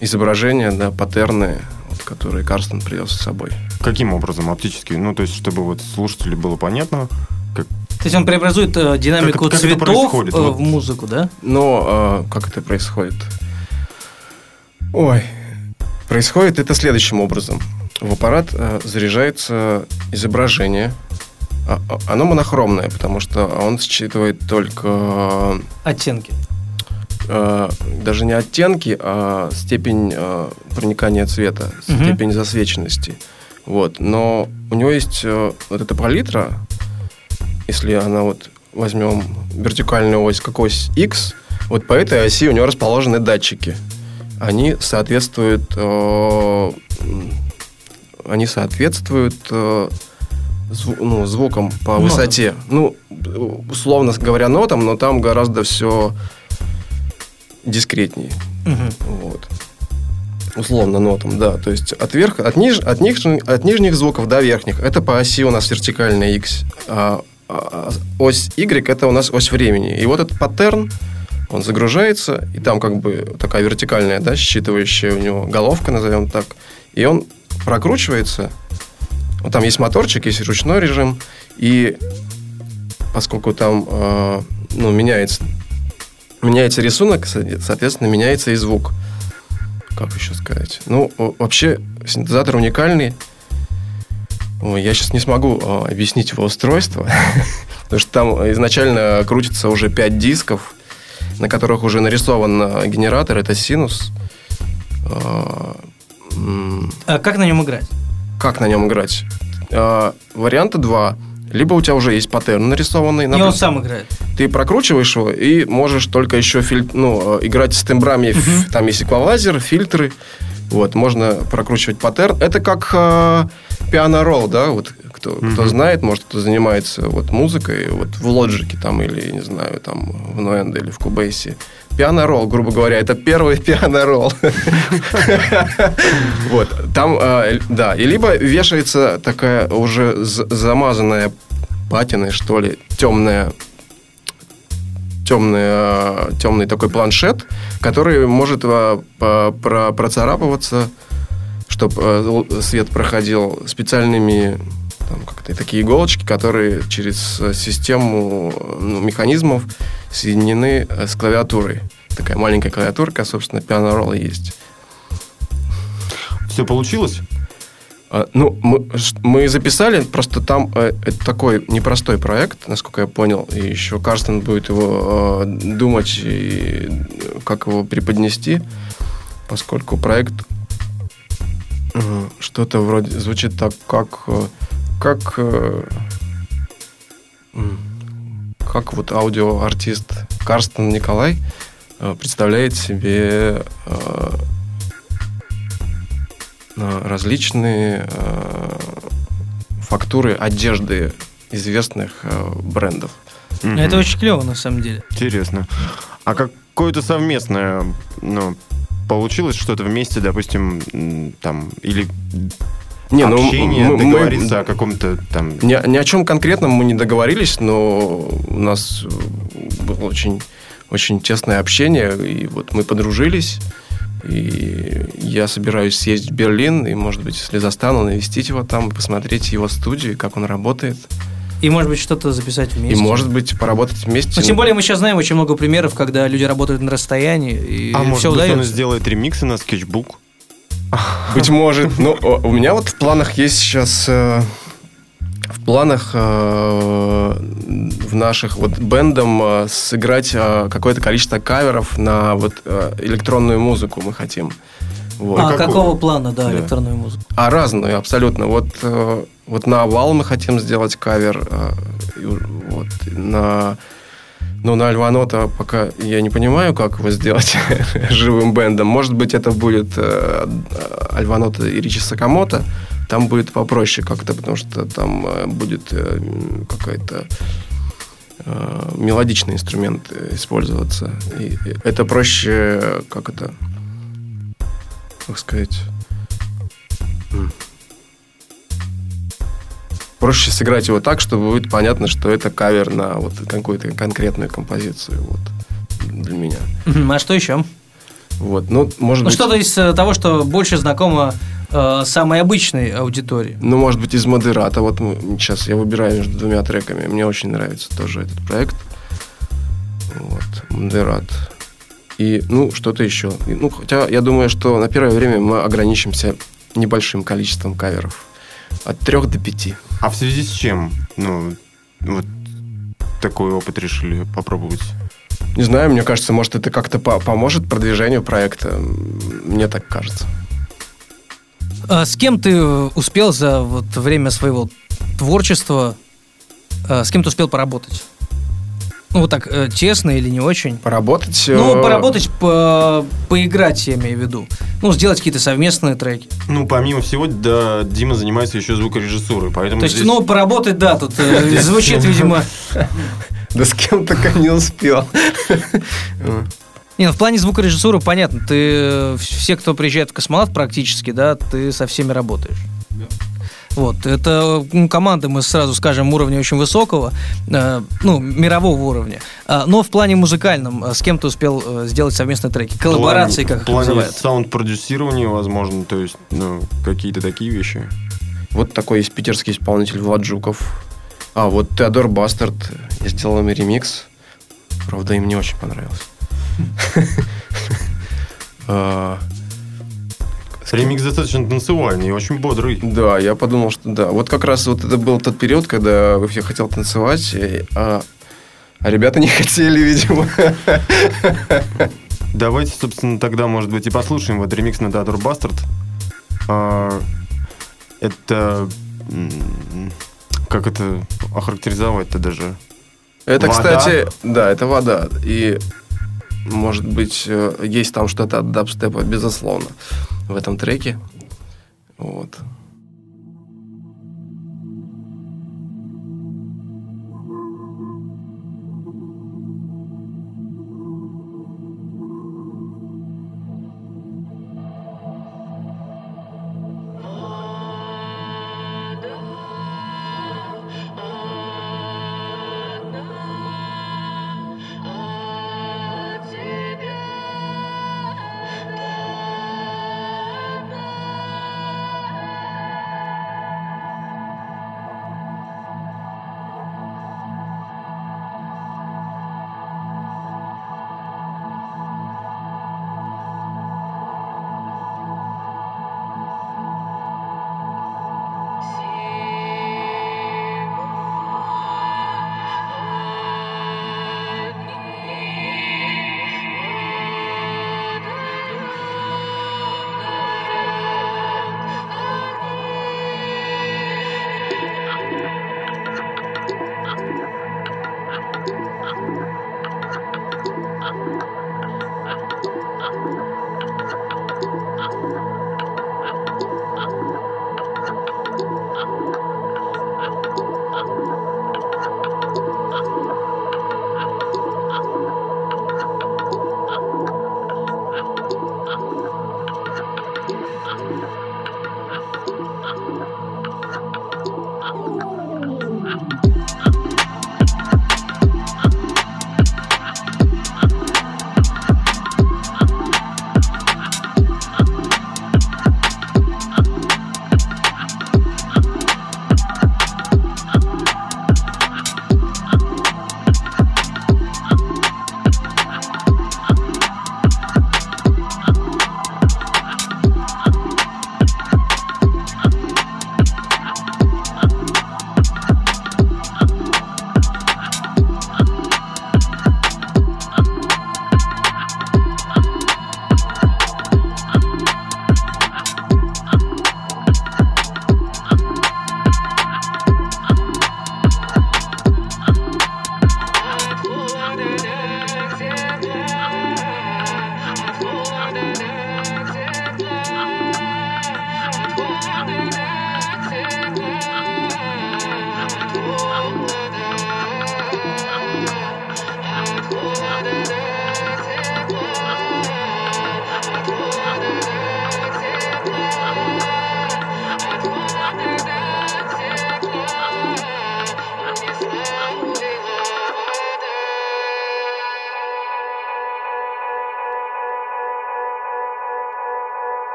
изображения, да, паттерны, вот, которые Карстен привез с собой. Каким образом? Оптически? Ну, то есть, чтобы вот слушателю было понятно, как... То есть он преобразует э, динамику Как как это цветов происходит? э, Вот. в музыку, да? Но э, как это происходит? Ой, происходит это следующим образом. В аппарат э, заряжается изображение. А- а- оно монохромное, потому что он считывает только Оттенки. э, даже не оттенки, а степень э, проникания цвета, Мгм. степень засвеченности. Вот. Но у него есть э, вот эта палитра, если она вот возьмем вертикальную ось, как ось X, вот по этой оси у него расположены датчики. Они соответствуют, э, они соответствуют э, зву- ну, звукам по Нотам. высоте. Ну, условно говоря, нотам, но там гораздо все дискретнее. Мгм. Вот. Условно нотам, да. То есть от, верх, от, ниж, от, ниж, от нижних звуков до верхних. Это по оси у нас вертикальная X. А, а ось Y это у нас ось времени. И вот этот паттерн, он загружается, и там как бы такая вертикальная, да, считывающая у него головка, назовем так. И он прокручивается. Вот там есть моторчик, есть ручной режим. И поскольку там э, ну, меняется, меняется рисунок, со- соответственно, меняется и звук. Как еще сказать? Ну, вообще, синтезатор уникальный. Ой, я сейчас не смогу э, объяснить его устройство, <laughs> потому что там изначально крутится уже 5 дисков, на которых уже нарисован э, генератор, это синус. Э, А как на нем играть? Как на нем играть? Э, Варианта два. Либо у тебя уже есть паттерн нарисованный. И он например, сам играет. ты прокручиваешь его и можешь только еще филь- ну, э, играть с тембрами. Ф- Там есть эквалайзер, фильтры. Вот, можно прокручивать паттерн. Это как э, пиано-ролл, да, вот кто, кто знает, может, кто занимается вот музыкой, вот в Лоджике там или, не знаю, там в Ноэнде или в Кубейсе. Пиано-ролл, грубо говоря, это первый <laughs> пиано-ролл. <laughs> Вот, там, э, да, и либо вешается такая уже замазанная патиной, что ли, темная темный, э, темный такой планшет, который может э, процарапываться, чтобы свет проходил специальными там, как-то такие иголочки, которые через э, систему ну, механизмов соединены э, с клавиатурой. Такая маленькая клавиатурка, собственно, пиано ролл есть. Все получилось? А, Ну, мы, мы записали, просто там э, это такой непростой проект, насколько я понял, и еще Карстен будет его э, думать, и э, как его преподнести, поскольку проект э, что-то вроде звучит так, как, э, как, э, как вот аудиоартист Карстен Николай э, представляет себе э, различные фактуры одежды известных брендов. Это очень клево, на самом деле. Интересно. А какое-то совместное, ну, получилось что-то вместе, допустим, там, или Не, ну, общение, мы- мы- договориться о каком-то там... Ни, ни о чем конкретном мы не договорились, но у нас э, было очень, очень тесное общение, и вот мы подружились. И я собираюсь съездить в Берлин, и, может быть, если застану, навестить его там, и посмотреть его студию, и как он работает. И, может быть, что-то записать И, вместе. может быть, поработать вместе. Ну, тем более мы сейчас знаем очень много примеров, когда люди работают на расстоянии, и а может все быть, он удается. сделает ремиксы на скетчбук? <laughs> Быть может. Ну, у меня вот в планах есть сейчас... э, в планах э, в наших вот бендом э, сыграть какое-то количество каверов на вот электронную музыку мы хотим. Вот. А, какую? какого плана, да, Да. электронную музыку? А разную, абсолютно. Вот, вот на Овал мы хотим сделать кавер. вот, на, ну, на Альванота пока я не понимаю, как его сделать <laughs> живым бендом. Может быть, это будет э, Альванота и Ричи Сакамото. Там будет попроще как-то, потому что там э, будет э, какая-то э, мелодичный инструмент э, использоваться. И это проще, э, как это, как сказать. Проще сыграть его так, чтобы будет понятно, что это кавер на вот какую-то конкретную композицию. Вот для меня. А что еще? Вот, ну, может Ну, быть, что-то из э, того, что больше знакомо э, самой обычной аудитории. ну, может быть, из модерата. Вот мы- сейчас я выбираю между двумя треками. Мне очень нравится тоже этот проект. Вот, модерат. И, ну, что-то еще. И, Ну, хотя я думаю, что на первое время мы ограничимся небольшим количеством каверов. От трех до пяти. А в связи с чем, ну, вот такой опыт решили попробовать? Не знаю, мне кажется, может, это как-то по- поможет продвижению проекта. Мне так кажется. А с кем ты успел за вот время своего творчества, э, с кем ты успел поработать? Ну, вот так, э, тесно или не очень? Поработать... Ну, э, поработать, по- поиграть, я имею в виду. Ну, сделать какие-то совместные треки. Ну, помимо всего, да, Дима занимается еще звукорежиссурой, поэтому То есть, здесь- ну, поработать, да, тут э, <laughs> звучит, видимо... Да с кем только не успел. Не, ну, в плане звукорежиссуры понятно. Ты э, все, кто приезжает в космонавт практически, да, ты со всеми работаешь. Вот, это ну, команды, мы сразу скажем, уровня очень высокого, э, ну, мирового уровня. А, но в плане музыкальном, э, с кем ты успел э, сделать совместные треки? в плане- Коллаборации, как В их плане называют. саунд-продюсирования, возможно, то есть, ну, какие-то такие вещи. Вот такой есть питерский исполнитель Влад Жуков. А, вот Теодор Бастард. Я сделал им ремикс. Правда, им не очень понравился. <laughs> Ремикс достаточно танцевальный и очень бодрый. Да, я подумал, что да. Вот как раз вот это был тот период, когда все хотел танцевать, а, а ребята не <laughs> хотели, видимо. Давайте, собственно, тогда, может быть, и послушаем вот ремикс на Теодор Бастард. Это... Как это охарактеризовать-то даже? Это, Вода. кстати, да, это вода. И может быть, э, есть там что-то от дабстепа, безусловно, в этом треке. Вот.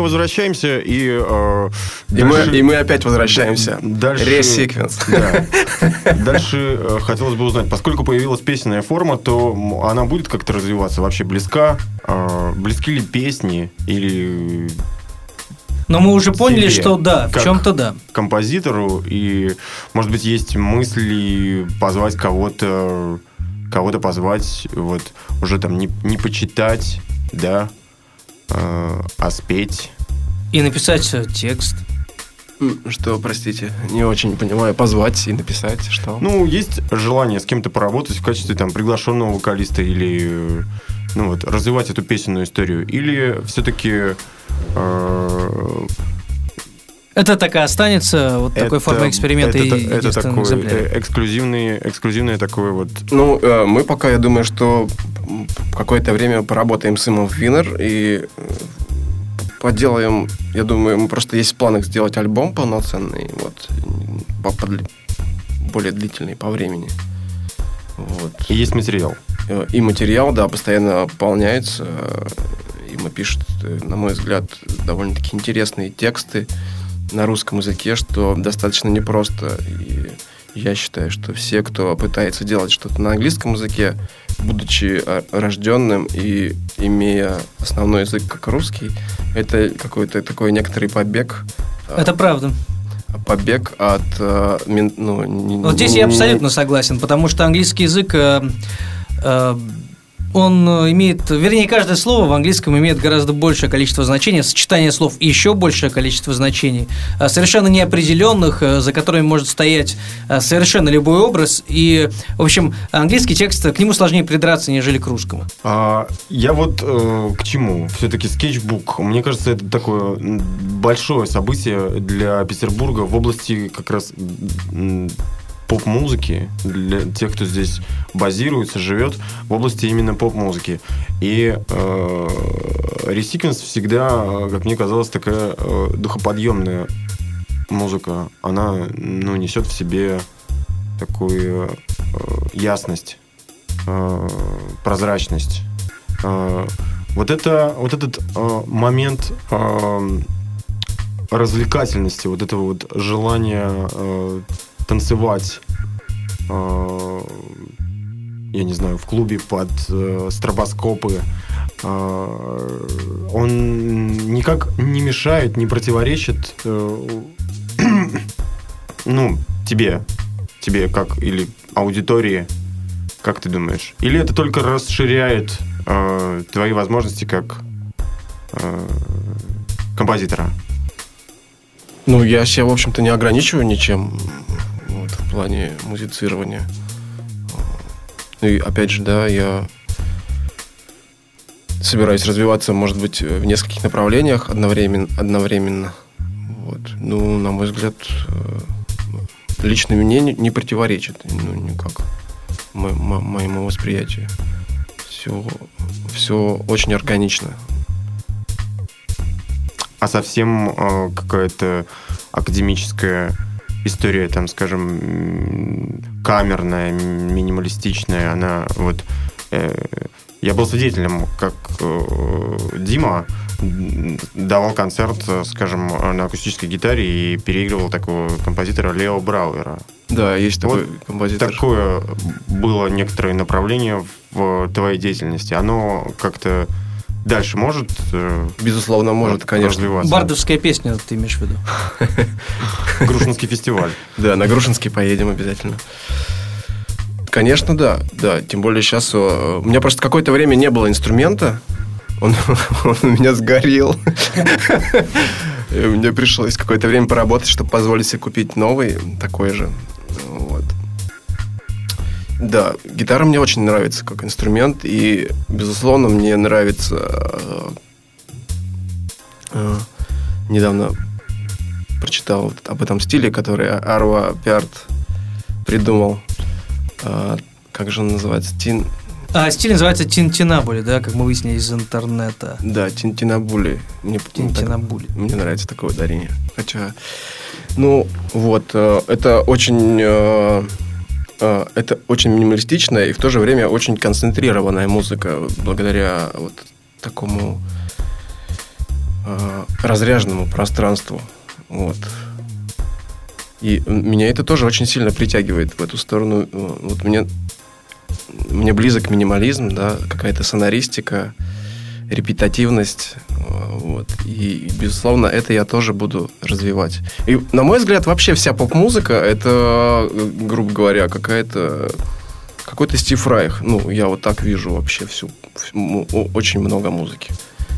Мы возвращаемся, и... э, И мы, дальше- и мы опять возвращаемся. Дальше... Ресеквенс. <laughs> Да. Дальше э, хотелось бы узнать, поскольку появилась песенная форма, то она будет как-то развиваться? Вообще близка? Э, Близки ли песни или Но мы уже поняли, Себе. что да, в чем-то да. композитору? И, может быть, есть мысли позвать кого-то, кого-то позвать, вот, уже там не, не почитать, да, а спеть? И написать э, текст. Что, простите, не очень понимаю. Позвать и написать, что? Ну, есть желание с кем-то поработать в качестве там приглашенного вокалиста или э, ну вот развивать эту песенную историю, или все-таки Это так и останется, вот такой формой эксперимента это, и это такой экземпляре. э, эксклюзивный, эксклюзивный такой вот. Ну, э, мы пока, я думаю, что какое-то время поработаем с Имом Винер и э, поделаем, я думаю, мы просто есть в планах сделать альбом полноценный, вот, более длительный по времени. Вот. И есть материал. Э, И материал, да, постоянно пополняется. Има пишет, э, на мой взгляд, довольно-таки интересные тексты на русском языке, что достаточно непросто. И я считаю, что все, кто пытается делать что-то на английском языке, будучи э, рожденным и имея основной язык как русский, это какой-то такой некоторый побег. э, Это правда. Побег от... мин- ну, не- Вот здесь не- я не- абсолютно согласен, потому что английский язык, э, э, он э, имеет, вернее, каждое слово в английском имеет гораздо большее количество значений, сочетание слов еще большее количество значений, э, совершенно неопределенных, э, за которыми может стоять совершенно любой образ. И, в общем, английский текст, к нему сложнее придраться, нежели к русскому. А, я вот э, к чему? Все-таки скетчбук. Мне кажется, это такое большое событие для Петербурга в области как раз поп-музыки, для тех, кто здесь базируется, живет, в области именно поп-музыки. И э, Resequence всегда, как мне казалось, такая э, духоподъемная музыка. Она ну, несет в себе такую э, ясность, э, прозрачность. Э, вот, это, вот этот э, момент э, развлекательности, вот этого вот желания э, танцевать, э, я не знаю, в клубе под э, стробоскопы, э, он никак не мешает, не противоречит <clears throat> ну, тебе, тебе как, или аудитории, как ты думаешь? Или это только расширяет э, твои возможности как э, композитора? Ну, я себя, в общем-то, не ограничиваю ничем в плане музицирования. И опять же, да, я собираюсь развиваться, может быть, в нескольких направлениях одновременно. одновременно. Вот. Ну, на мой взгляд, э, лично мне не, не противоречит, ну, никак мо- мо- моему восприятию. Все, все очень органично. А совсем э, какая-то академическая история, там, скажем, камерная, минималистичная, она вот... э, я был свидетелем, как э, Дима давал концерт, скажем, на акустической гитаре и переигрывал такого композитора Лео Брауэра. Да, есть Вот такой композитор. Такое было некоторое направление в твоей деятельности. Оно как-то дальше может э, Безусловно, может, конечно. развиваться? Бардовская песня, ты имеешь в виду? <laughs> Грушинский фестиваль. <laughs> Да, на Грушинский поедем обязательно. Конечно, да, да. Тем более сейчас у меня просто какое-то время не было инструмента. Он, <laughs> он у меня сгорел. Мне пришлось какое-то время поработать, чтобы позволить себе купить новый, такой же. Да, гитара мне очень нравится как инструмент, и, безусловно, мне нравится... э, э, недавно прочитал об этом стиле, который Арва Пиарт придумал. А, как же он называется? Тин... А, стиль называется Тинтинабули, да, как мы выяснили из интернета. Да, Тинтинабули. Мне, Тинтинабули. мне нравится такое ударение. Хотя, ну, вот, э, это очень... э, э, Это очень минималистичная и в то же время очень концентрированная музыка благодаря вот такому э, разряженному пространству. Вот. И меня это тоже очень сильно притягивает в эту сторону. Э, Вот мне, мне близок минимализм, да, какая-то сонористика, репетативность. э, Вот. И, безусловно, это я тоже буду развивать. И, на мой взгляд, вообще вся поп-музыка это, э, грубо говоря, какая-то какой-то Стив Райх. Ну, я вот так вижу вообще всю, очень много музыки.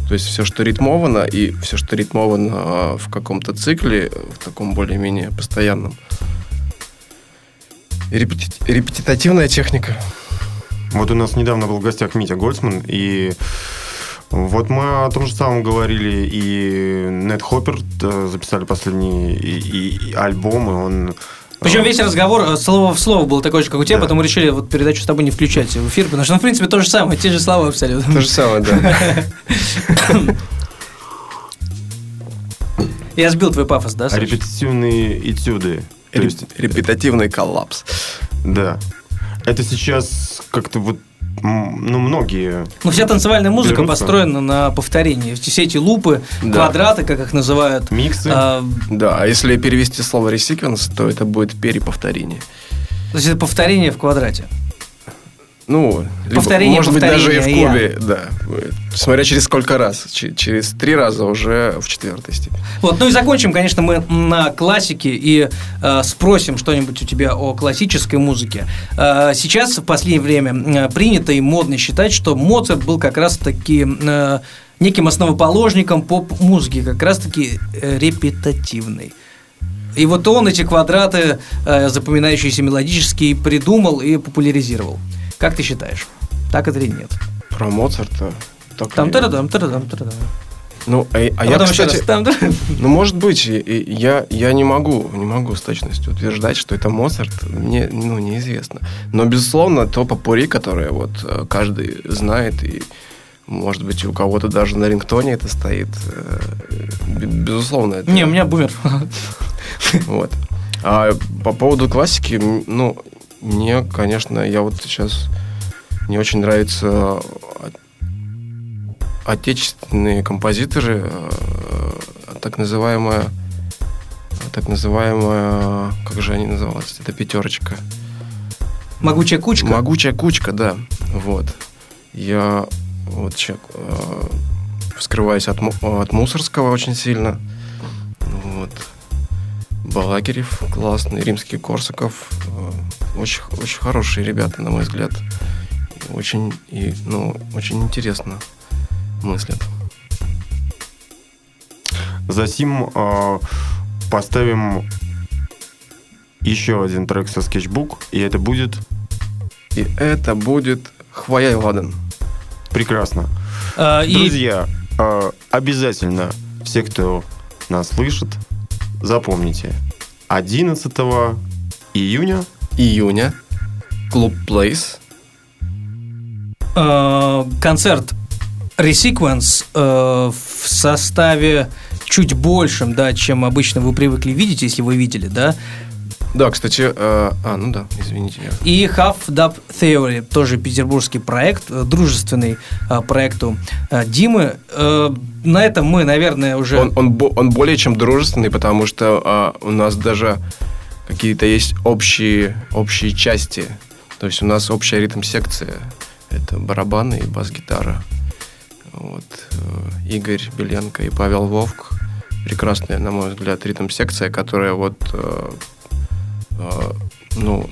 То есть все, что ритмовано, и все, что ритмовано а, в каком-то цикле, в таком более-менее постоянном. Репети- репетитативная техника. Вот у нас недавно был в гостях Митя Гольцман, и вот мы о том же самом говорили, и Нед Хоппер э, записали последний и, и- и альбом, и он... Причем э, весь разговор э, слово в слово был такой же, как у тебя, Да. потом мы решили вот передачу с тобой не включать в эфир, потому что, ну, в принципе, то же самое, те же слова абсолютно. То же самое, да. <laughs> Я сбил твой пафос, да, Саш? Репетитивные этюды. Реп- есть, Репетативный коллапс. да. Это сейчас как-то вот, ну, многие... Ну, вся танцевальная музыка Берутся. построена на повторении. Все эти лупы, Да. квадраты, как их называют. Миксы. а, Да, а если перевести слово ресиквенс, то это будет переповторение. то есть это повторение в квадрате. Ну, либо, Повторение, может быть, даже и в повторение, кубе, да. Смотря через сколько раз. Ч- через три раза уже в четвертой степени. Вот, ну и закончим, конечно, мы на классике и э, спросим что-нибудь у тебя о классической музыке. Э, сейчас в последнее время э, принято и модно считать, что Моцарт был как раз-таки э, неким основоположником поп-музыки, как раз-таки э, репетативной. И вот он эти квадраты, э, запоминающиеся мелодические, придумал и популяризировал. Как ты считаешь? Так это или нет? Про Моцарта. так Там ли? тарадам, тарадам, тарадам. Ну, а, а А я, кстати, раз. Там, тарадам. ну, может быть, я, я не могу, не могу с точностью утверждать, что это Моцарт, мне, ну, неизвестно. Но, безусловно, то попури, которое вот э, каждый знает, и, может быть, у кого-то даже на рингтоне это стоит, э, бе- безусловно, это... Не, у меня бумер. Вот. А по поводу классики, ну, мне, конечно, я вот сейчас не очень нравятся отечественные композиторы, э, так называемая, так называемая, как же они назывались, это пятерочка. Могучая кучка. Могучая кучка, да. Вот. Я вот чек, э, вскрываюсь от, от Мусорского очень сильно. Вот. Балакирев классный, Римский Корсаков. э, Очень, очень хорошие ребята, на мой взгляд. И Очень, и, ну, очень интересно мыслят. Затем э, поставим еще один трек со скетчбук, и это будет И это будет Хвоя Ладан. прекрасно. А, и Друзья, э, обязательно все, кто нас слышит, запомните. 11 июня Июня. Клуб Плейс. э, концерт Resequence э, в составе чуть большим, да, чем обычно вы привыкли видеть, если вы видели, да. Да, кстати, э, а, ну да, извините. И Half Dub Theory, тоже петербургский проект, э, дружественный э, проекту э, Димы. Э, на этом мы, наверное, уже... Он, он, он более чем дружественный, потому что а, у нас даже какие-то есть общие, общие части. То есть у нас общая ритм-секция. Это барабаны и бас-гитара. Вот. э, Игорь Беленко и Павел Вовк. Прекрасная, на мой взгляд, ритм-секция, которая вот, э, э, ну,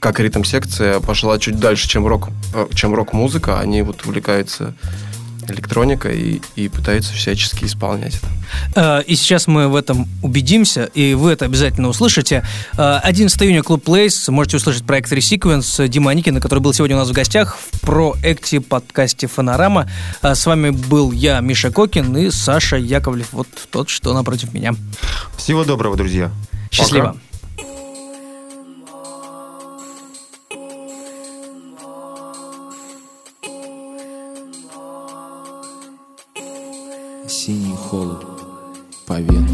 как ритм-секция пошла чуть дальше, чем рок, э, чем рок-музыка. Они вот увлекаются электроникой и, и пытаются всячески исполнять это. Э, И сейчас мы в этом убедимся, и вы это обязательно услышите. Э, 11 июня Клуб Плейс. Можете услышать проект Resequence Дима Аникина, который был сегодня у нас в гостях в проекте подкасте Фонорама. Э, С вами был я, Миша Кокин, и Саша Яковлев, вот тот, что напротив меня. Всего доброго, друзья. Счастливо. Синий по